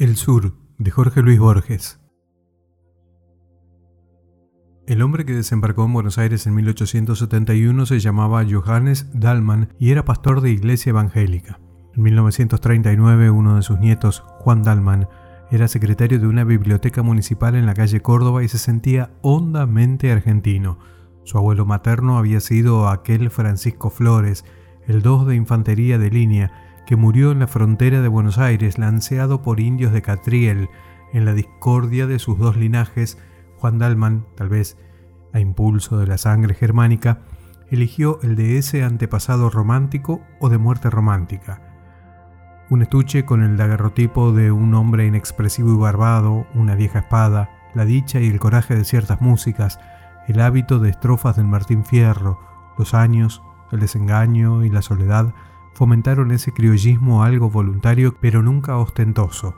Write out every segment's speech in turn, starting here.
El Sur, de Jorge Luis Borges. El hombre que desembarcó en Buenos Aires en 1871 se llamaba Johannes Dalman y era pastor de iglesia evangélica. En 1939 uno de sus nietos, Juan Dalman, era secretario de una biblioteca municipal en la calle Córdoba y se sentía hondamente argentino. Su abuelo materno había sido aquel Francisco Flores, el 2 de infantería de línea, que murió en la frontera de Buenos Aires, lanceado por indios de Catriel. En la discordia de sus dos linajes, Juan Dalman, tal vez a impulso de la sangre germánica, eligió el de ese antepasado romántico o de muerte romántica. Un estuche con el daguerrotipo de un hombre inexpresivo y barbado, una vieja espada, la dicha y el coraje de ciertas músicas, el hábito de estrofas del Martín Fierro, los años, el desengaño y la soledad fomentaron ese criollismo algo voluntario pero nunca ostentoso.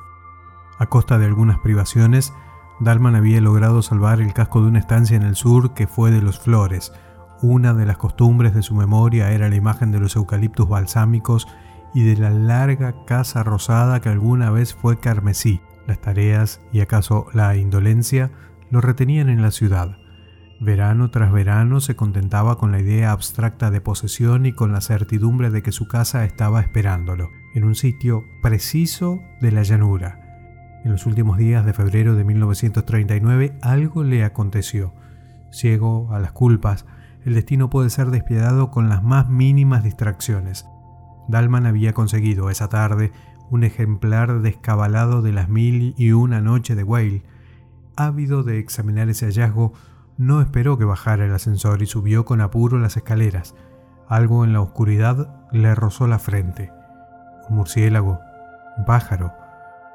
A costa de algunas privaciones, Dalman había logrado salvar el casco de una estancia en el sur que fue de los Flores. Una de las costumbres de su memoria era la imagen de los eucaliptus balsámicos y de la larga casa rosada que alguna vez fue carmesí. Las tareas y acaso la indolencia lo retenían en la ciudad. Verano tras verano se contentaba con la idea abstracta de posesión y con la certidumbre de que su casa estaba esperándolo, en un sitio preciso de la llanura. En los últimos días de febrero de 1939 algo le aconteció. Ciego a las culpas, el destino puede ser despiadado con las más mínimas distracciones. Dalman había conseguido esa tarde un ejemplar descabalado de las mil y una noche de Whale. Ávido de examinar ese hallazgo, no esperó que bajara el ascensor y subió con apuro las escaleras. Algo en la oscuridad le rozó la frente. Un murciélago, un pájaro.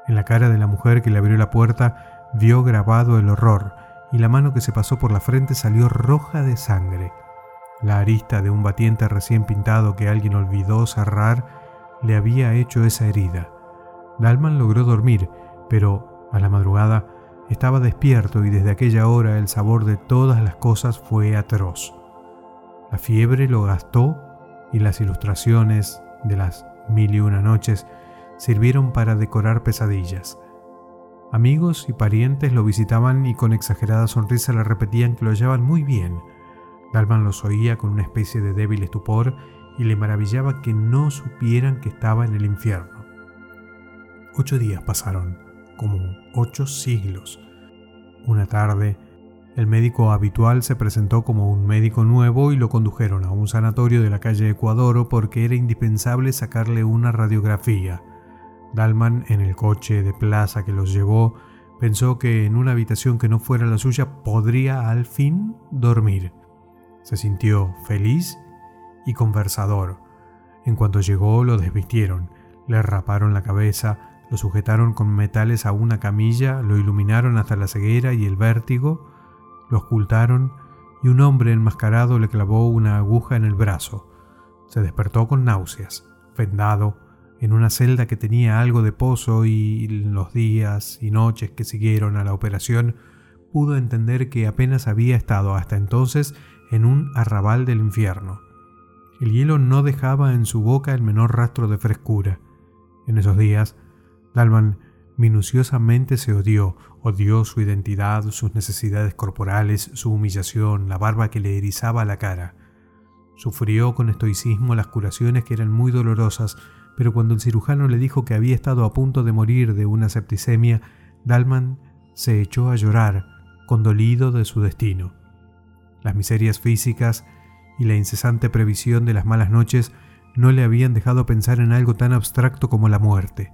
En la cara de la mujer que le abrió la puerta vio grabado el horror y la mano que se pasó por la frente salió roja de sangre. La arista de un batiente recién pintado que alguien olvidó cerrar le había hecho esa herida. Dalman logró dormir, pero a la madrugada estaba despierto y desde aquella hora el sabor de todas las cosas fue atroz. La fiebre lo gastó y las ilustraciones de las mil y una noches sirvieron para decorar pesadillas. Amigos y parientes lo visitaban y con exagerada sonrisa le repetían que lo hallaban muy bien. Dalman los oía con una especie de débil estupor y le maravillaba que no supieran que estaba en el infierno. Ocho días pasaron como ocho siglos. Una tarde, el médico habitual se presentó como un médico nuevo y lo condujeron a un sanatorio de la calle Ecuadoro porque era indispensable sacarle una radiografía. Dalman, en el coche de plaza que los llevó, pensó que en una habitación que no fuera la suya podría al fin dormir. Se sintió feliz y conversador. En cuanto llegó lo desvistieron, le raparon la cabeza, lo sujetaron con metales a una camilla, lo iluminaron hasta la ceguera y el vértigo, lo ocultaron y un hombre enmascarado le clavó una aguja en el brazo. Se despertó con náuseas, vendado, en una celda que tenía algo de pozo y en los días y noches que siguieron a la operación pudo entender que apenas había estado hasta entonces en un arrabal del infierno. El hielo no dejaba en su boca el menor rastro de frescura. En esos días Dalman minuciosamente se odió, odió su identidad, sus necesidades corporales, su humillación, la barba que le erizaba la cara. Sufrió con estoicismo las curaciones que eran muy dolorosas, pero cuando el cirujano le dijo que había estado a punto de morir de una septicemia, Dalman se echó a llorar, condolido de su destino. Las miserias físicas y la incesante previsión de las malas noches no le habían dejado pensar en algo tan abstracto como la muerte.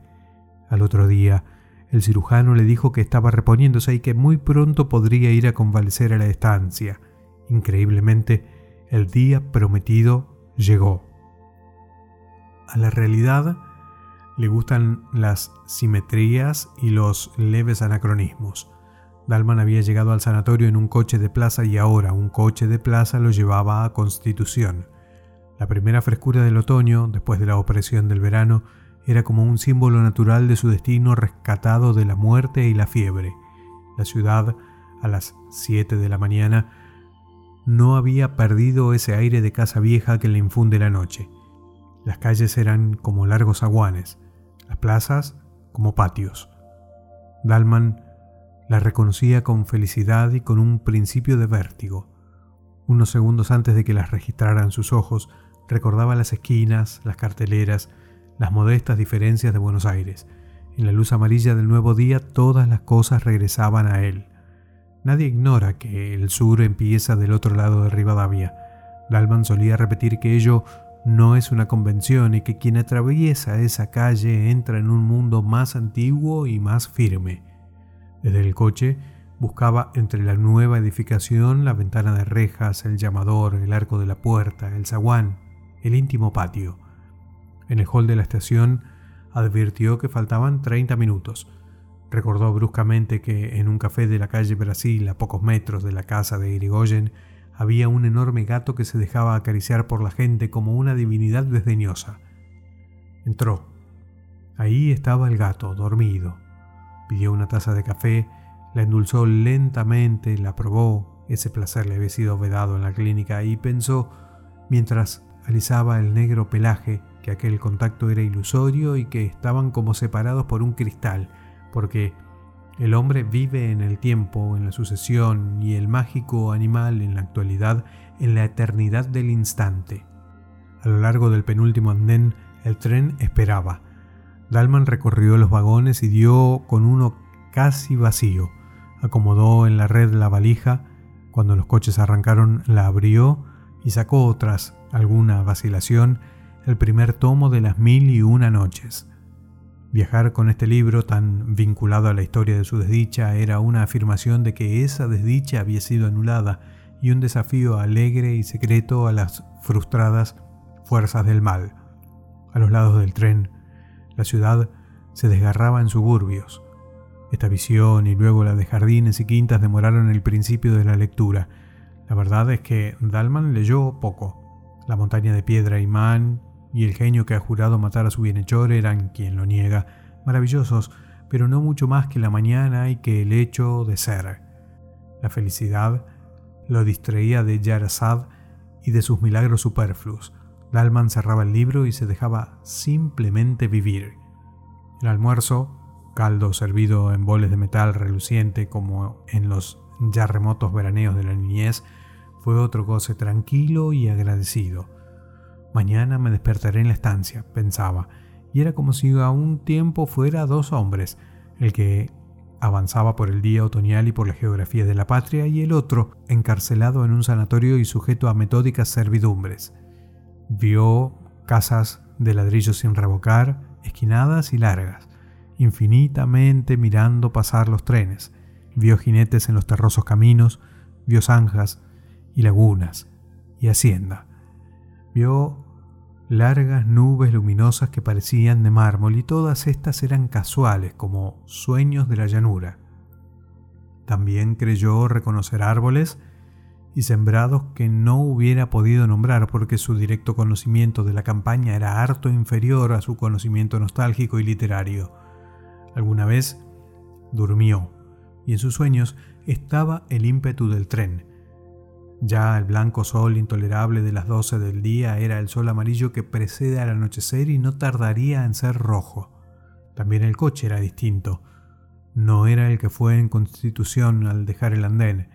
Al otro día, el cirujano le dijo que estaba reponiéndose y que muy pronto podría ir a convalecer a la estancia. Increíblemente, el día prometido llegó. A la realidad le gustan las simetrías y los leves anacronismos. Dalman había llegado al sanatorio en un coche de plaza y ahora un coche de plaza lo llevaba a Constitución. La primera frescura del otoño, después de la opresión del verano, era como un símbolo natural de su destino rescatado de la muerte y la fiebre. La ciudad, a las 7 de la mañana, no había perdido ese aire de casa vieja que le infunde la noche. Las calles eran como largos aguanes, las plazas como patios. Dalman la reconocía con felicidad y con un principio de vértigo. Unos segundos antes de que las registraran sus ojos, recordaba las esquinas, las carteleras, las modestas diferencias de Buenos Aires. En la luz amarilla del nuevo día todas las cosas regresaban a él. Nadie ignora que el sur empieza del otro lado de Rivadavia. Dalman solía repetir que ello no es una convención y que quien atraviesa esa calle entra en un mundo más antiguo y más firme. Desde el coche buscaba entre la nueva edificación la ventana de rejas, el llamador, el arco de la puerta, el zaguán, el íntimo patio. En el hall de la estación advirtió que faltaban 30 minutos. Recordó bruscamente que en un café de la calle Brasil, a pocos metros de la casa de Irigoyen, había un enorme gato que se dejaba acariciar por la gente como una divinidad desdeñosa. Entró. Ahí estaba el gato, dormido. Pidió una taza de café, la endulzó lentamente, la probó, ese placer le había sido vedado en la clínica, y pensó, mientras alisaba el negro pelaje, que aquel contacto era ilusorio y que estaban como separados por un cristal, porque el hombre vive en el tiempo, en la sucesión, y el mágico animal en la actualidad, en la eternidad del instante. A lo largo del penúltimo andén, el tren esperaba. Dalman recorrió los vagones y dio con uno casi vacío. Acomodó en la red la valija. Cuando los coches arrancaron, la abrió y sacó, tras alguna vacilación, el primer tomo de las mil y una noches. Viajar con este libro tan vinculado a la historia de su desdicha era una afirmación de que esa desdicha había sido anulada y un desafío alegre y secreto a las frustradas fuerzas del mal. A los lados del tren, la ciudad se desgarraba en suburbios. Esta visión y luego la de jardines y quintas demoraron el principio de la lectura. La verdad es que Dalman leyó poco. La montaña de piedra imán y el genio que ha jurado matar a su bienhechor eran, quien lo niega, maravillosos, pero no mucho más que la mañana y que el hecho de ser. La felicidad lo distraía de Yarazad y de sus milagros superfluos. Dalman cerraba el libro y se dejaba simplemente vivir. El almuerzo, caldo servido en boles de metal reluciente como en los ya remotos veraneos de la niñez, fue otro goce tranquilo y agradecido. Mañana me despertaré en la estancia, pensaba, y era como si a un tiempo fuera dos hombres, el que avanzaba por el día otoñal y por la geografía de la patria, y el otro, encarcelado en un sanatorio y sujeto a metódicas servidumbres. Vio casas de ladrillo sin revocar, esquinadas y largas, infinitamente mirando pasar los trenes. Vio jinetes en los terrosos caminos, vio zanjas y lagunas y hacienda. Vio largas nubes luminosas que parecían de mármol y todas estas eran casuales como sueños de la llanura. También creyó reconocer árboles y sembrados que no hubiera podido nombrar porque su directo conocimiento de la campaña era harto inferior a su conocimiento nostálgico y literario. Alguna vez durmió y en sus sueños estaba el ímpetu del tren, ya el blanco sol intolerable de las doce del día era el sol amarillo que precede al anochecer y no tardaría en ser rojo. También el coche era distinto. No era el que fue en Constitución al dejar el andén.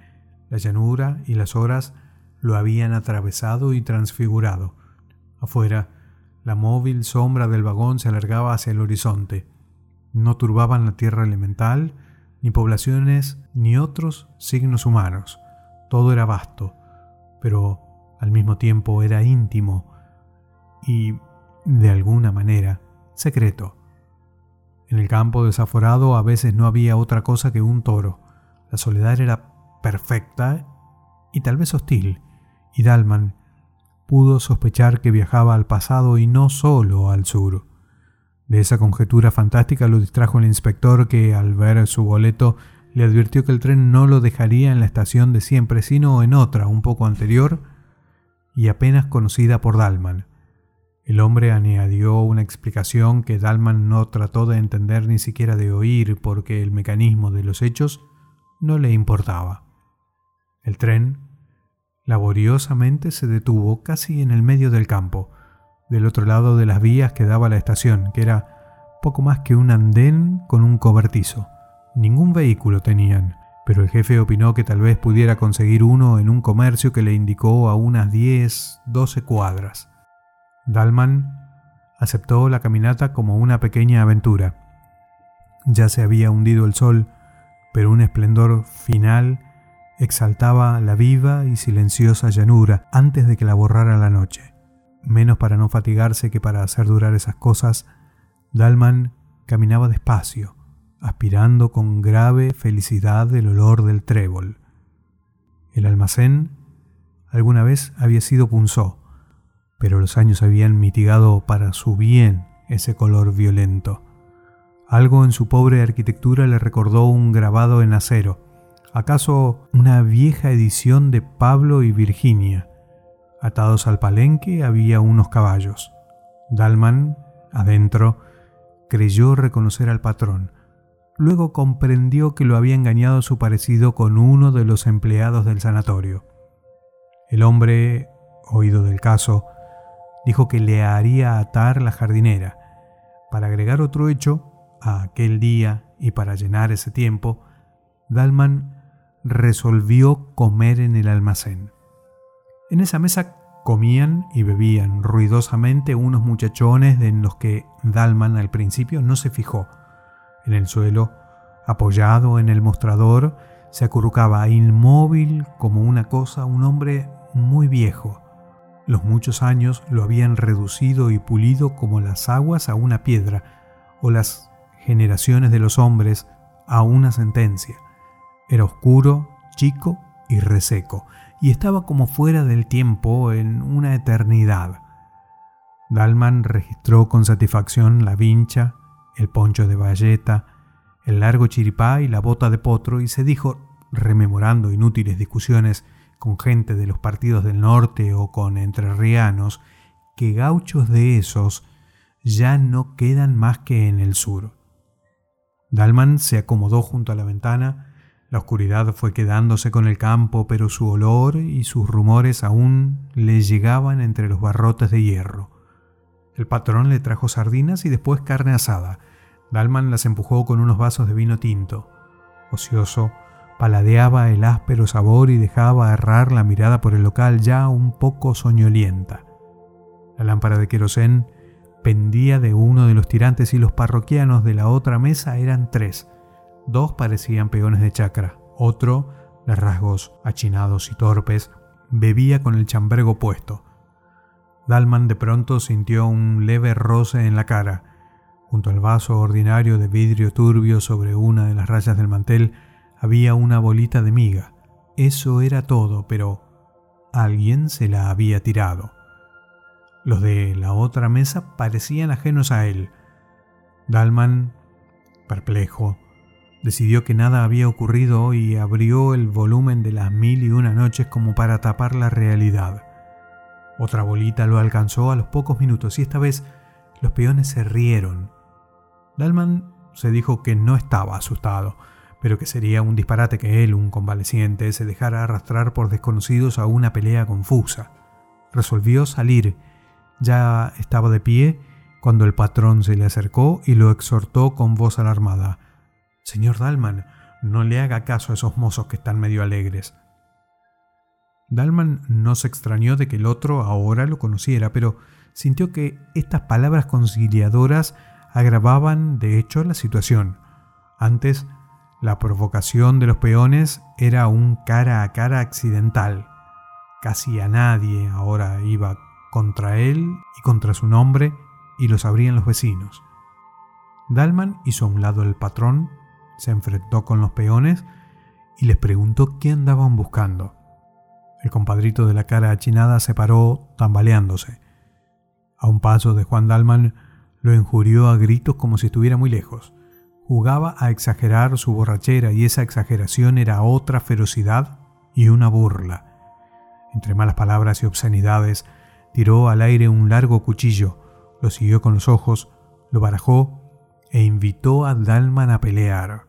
La llanura y las horas lo habían atravesado y transfigurado. Afuera, la móvil sombra del vagón se alargaba hacia el horizonte. No turbaban la tierra elemental, ni poblaciones, ni otros signos humanos. Todo era vasto, pero al mismo tiempo era íntimo y, de alguna manera, secreto. En el campo desaforado a veces no había otra cosa que un toro. La soledad era perfecta y tal vez hostil, y Dalman pudo sospechar que viajaba al pasado y no solo al sur. De esa conjetura fantástica lo distrajo el inspector que, al ver su boleto, le advirtió que el tren no lo dejaría en la estación de siempre, sino en otra, un poco anterior y apenas conocida por Dalman. El hombre añadió una explicación que Dalman no trató de entender ni siquiera de oír porque el mecanismo de los hechos no le importaba. El tren laboriosamente se detuvo casi en el medio del campo, del otro lado de las vías que daba la estación, que era poco más que un andén con un cobertizo. Ningún vehículo tenían, pero el jefe opinó que tal vez pudiera conseguir uno en un comercio que le indicó a unas 10, 12 cuadras. Dalman aceptó la caminata como una pequeña aventura. Ya se había hundido el sol, pero un esplendor final exaltaba la viva y silenciosa llanura antes de que la borrara la noche. Menos para no fatigarse que para hacer durar esas cosas, Dalman caminaba despacio, aspirando con grave felicidad el olor del trébol. El almacén alguna vez había sido punzó, pero los años habían mitigado para su bien ese color violento. Algo en su pobre arquitectura le recordó un grabado en acero, acaso una vieja edición de Pablo y Virginia. Atados al palenque había unos caballos. Dalman, adentro, creyó reconocer al patrón. Luego comprendió que lo había engañado su parecido con uno de los empleados del sanatorio. El hombre, oído del caso, dijo que le haría atar la jardinera. Para agregar otro hecho, a aquel día y para llenar ese tiempo, Dalman resolvió comer en el almacén. En esa mesa comían y bebían ruidosamente unos muchachones en los que Dalman al principio no se fijó. En el suelo, apoyado en el mostrador, se acurrucaba inmóvil como una cosa un hombre muy viejo. Los muchos años lo habían reducido y pulido como las aguas a una piedra, o las generaciones de los hombres a una sentencia. Era oscuro, chico y reseco, y estaba como fuera del tiempo en una eternidad. Dalman registró con satisfacción la vincha, el poncho de bayeta, el largo chiripá y la bota de potro y se dijo, rememorando inútiles discusiones con gente de los partidos del norte o con entrerrianos, que gauchos de esos ya no quedan más que en el sur. Dalman se acomodó junto a la ventana, la oscuridad fue quedándose con el campo, pero su olor y sus rumores aún le llegaban entre los barrotes de hierro. El patrón le trajo sardinas y después carne asada. Dalman las empujó con unos vasos de vino tinto. Ocioso, paladeaba el áspero sabor y dejaba errar la mirada por el local ya un poco soñolienta. La lámpara de querosén pendía de uno de los tirantes y los parroquianos de la otra mesa eran tres. Dos parecían peones de chacra, otro, de rasgos achinados y torpes, bebía con el chambergo puesto. Dalman de pronto sintió un leve roce en la cara. Junto al vaso ordinario de vidrio turbio sobre una de las rayas del mantel había una bolita de miga. Eso era todo, pero alguien se la había tirado. Los de la otra mesa parecían ajenos a él. Dalman, perplejo, Decidió que nada había ocurrido y abrió el volumen de las mil y una noches como para tapar la realidad. Otra bolita lo alcanzó a los pocos minutos y esta vez los peones se rieron. Dalman se dijo que no estaba asustado, pero que sería un disparate que él, un convaleciente, se dejara arrastrar por desconocidos a una pelea confusa. Resolvió salir. Ya estaba de pie cuando el patrón se le acercó y lo exhortó con voz alarmada. Señor Dalman, no le haga caso a esos mozos que están medio alegres. Dalman no se extrañó de que el otro ahora lo conociera, pero sintió que estas palabras conciliadoras agravaban de hecho la situación. Antes, la provocación de los peones era un cara a cara accidental. Casi a nadie ahora iba contra él y contra su nombre y lo sabrían los vecinos. Dalman hizo a un lado el patrón se enfrentó con los peones y les preguntó qué andaban buscando. El compadrito de la cara achinada se paró tambaleándose. A un paso de Juan Dalman lo injurió a gritos como si estuviera muy lejos. Jugaba a exagerar su borrachera y esa exageración era otra ferocidad y una burla. Entre malas palabras y obscenidades, tiró al aire un largo cuchillo, lo siguió con los ojos, lo barajó e invitó a Dalman a pelear.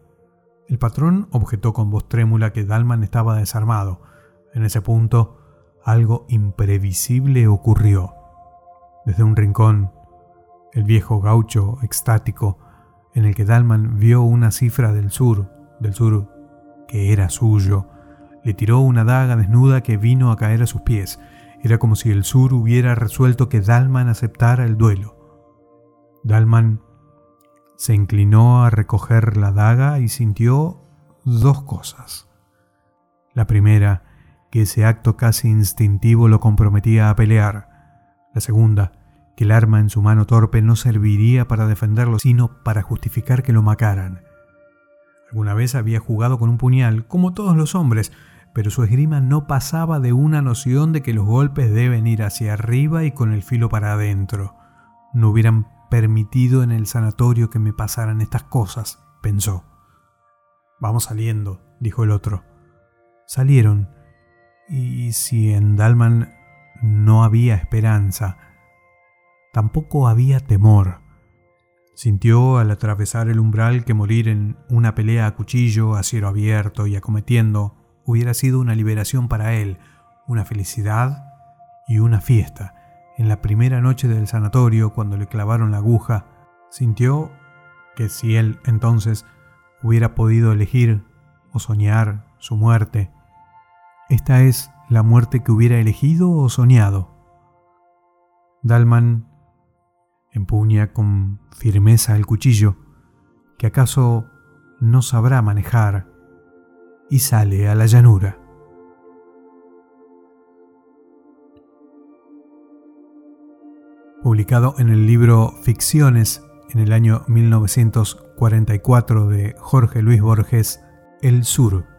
El patrón objetó con voz trémula que Dalman estaba desarmado. En ese punto, algo imprevisible ocurrió. Desde un rincón, el viejo gaucho, extático, en el que Dalman vio una cifra del sur, del sur que era suyo, le tiró una daga desnuda que vino a caer a sus pies. Era como si el sur hubiera resuelto que Dalman aceptara el duelo. Dalman se inclinó a recoger la daga y sintió dos cosas. La primera, que ese acto casi instintivo lo comprometía a pelear. La segunda, que el arma en su mano torpe no serviría para defenderlo, sino para justificar que lo mataran. Alguna vez había jugado con un puñal, como todos los hombres, pero su esgrima no pasaba de una noción de que los golpes deben ir hacia arriba y con el filo para adentro. No hubieran permitido en el sanatorio que me pasaran estas cosas, pensó. Vamos saliendo, dijo el otro. Salieron, y si en Dalman no había esperanza, tampoco había temor. Sintió al atravesar el umbral que morir en una pelea a cuchillo, a cielo abierto y acometiendo hubiera sido una liberación para él, una felicidad y una fiesta. En la primera noche del sanatorio, cuando le clavaron la aguja, sintió que si él entonces hubiera podido elegir o soñar su muerte, esta es la muerte que hubiera elegido o soñado. Dalman empuña con firmeza el cuchillo, que acaso no sabrá manejar, y sale a la llanura. Publicado en el libro Ficciones en el año 1944 de Jorge Luis Borges, El Sur.